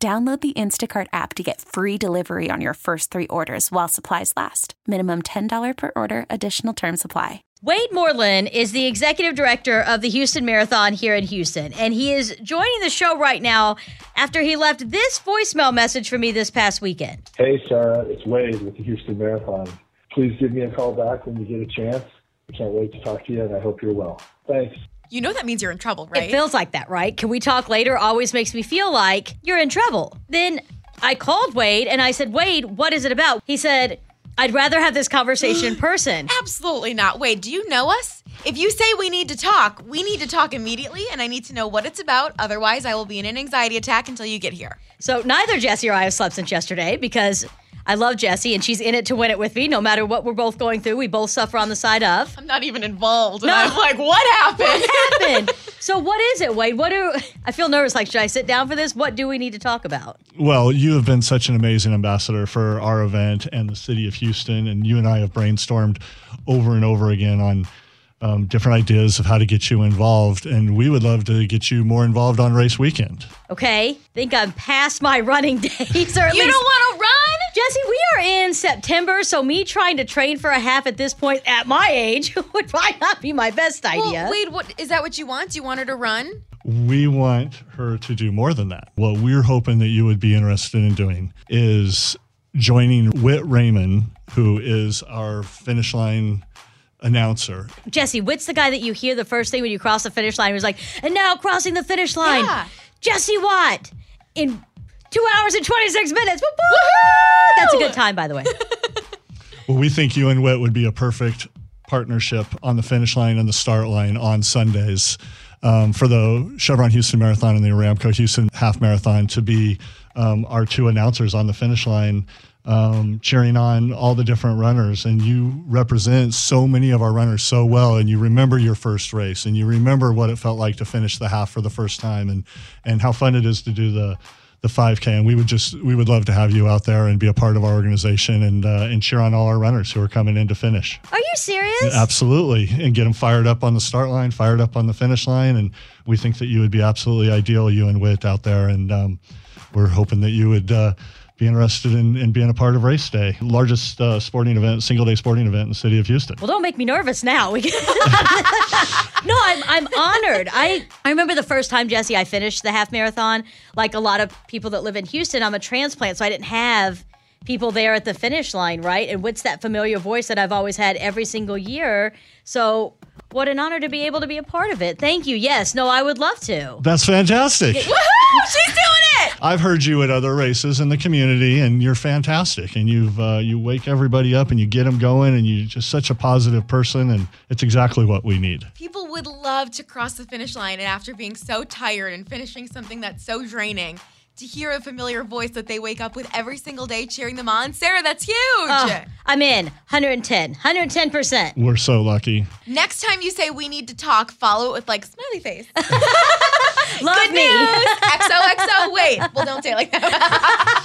Download the Instacart app to get free delivery on your first three orders while supplies last. Minimum $10 per order, additional term supply. Wade Moreland is the executive director of the Houston Marathon here in Houston, and he is joining the show right now after he left this voicemail message for me this past weekend. Hey, Sarah, it's Wade with the Houston Marathon. Please give me a call back when you get a chance. I can't wait to talk to you, and I hope you're well. Thanks. You know that means you're in trouble, right? It feels like that, right? Can we talk later? Always makes me feel like you're in trouble. Then I called Wade and I said, Wade, what is it about? He said, I'd rather have this conversation in person. Absolutely not. Wade, do you know us? If you say we need to talk, we need to talk immediately, and I need to know what it's about. Otherwise, I will be in an anxiety attack until you get here. So neither Jesse or I have slept since yesterday because I love Jesse, and she's in it to win it with me. No matter what we're both going through, we both suffer on the side of. I'm not even involved. No. I'm like, what happened? What happened? so what is it, Wade? What do I feel nervous? Like, should I sit down for this? What do we need to talk about? Well, you have been such an amazing ambassador for our event and the city of Houston, and you and I have brainstormed over and over again on um, different ideas of how to get you involved. And we would love to get you more involved on race weekend. Okay. Think I'm past my running days. Or at you least, don't want to run? Jesse, we are in September, so me trying to train for a half at this point at my age would probably not be my best idea. Well, wait, what is that what you want? Do you want her to run? We want her to do more than that. What we're hoping that you would be interested in doing is joining Whit Raymond, who is our finish line announcer. Jesse, Whit's the guy that you hear the first thing when you cross the finish line? He's like, and now crossing the finish line, Yeah. Jesse Watt in two hours and twenty six minutes. Woo-hoo! That's a good time, by the way. Well, we think you and Whit would be a perfect partnership on the finish line and the start line on Sundays um, for the Chevron Houston Marathon and the Aramco Houston Half Marathon to be um, our two announcers on the finish line. Um, cheering on all the different runners, and you represent so many of our runners so well. And you remember your first race, and you remember what it felt like to finish the half for the first time, and and how fun it is to do the the 5K. And we would just we would love to have you out there and be a part of our organization and uh, and cheer on all our runners who are coming in to finish. Are you serious? Absolutely, and get them fired up on the start line, fired up on the finish line, and we think that you would be absolutely ideal, you and Whit out there, and um, we're hoping that you would. Uh, be interested in, in being a part of race day, largest uh, sporting event, single day sporting event in the city of Houston. Well, don't make me nervous now. No, I'm I'm honored. I I remember the first time Jesse I finished the half marathon. Like a lot of people that live in Houston, I'm a transplant, so I didn't have people there at the finish line, right? And what's that familiar voice that I've always had every single year? So what an honor to be able to be a part of it. Thank you. Yes, no, I would love to. That's fantastic. Woohoo! She's doing it! I've heard you at other races in the community, and you're fantastic. And you've uh, you wake everybody up, and you get them going, and you're just such a positive person, and it's exactly what we need. People would love to cross the finish line, and after being so tired and finishing something that's so draining, to hear a familiar voice that they wake up with every single day cheering them on. Sarah, that's huge! Oh, I'm in 110, 110%. We're so lucky. Next time you say we need to talk, follow it with like smiley face. Love Good me. Wait, well, don't say it like that.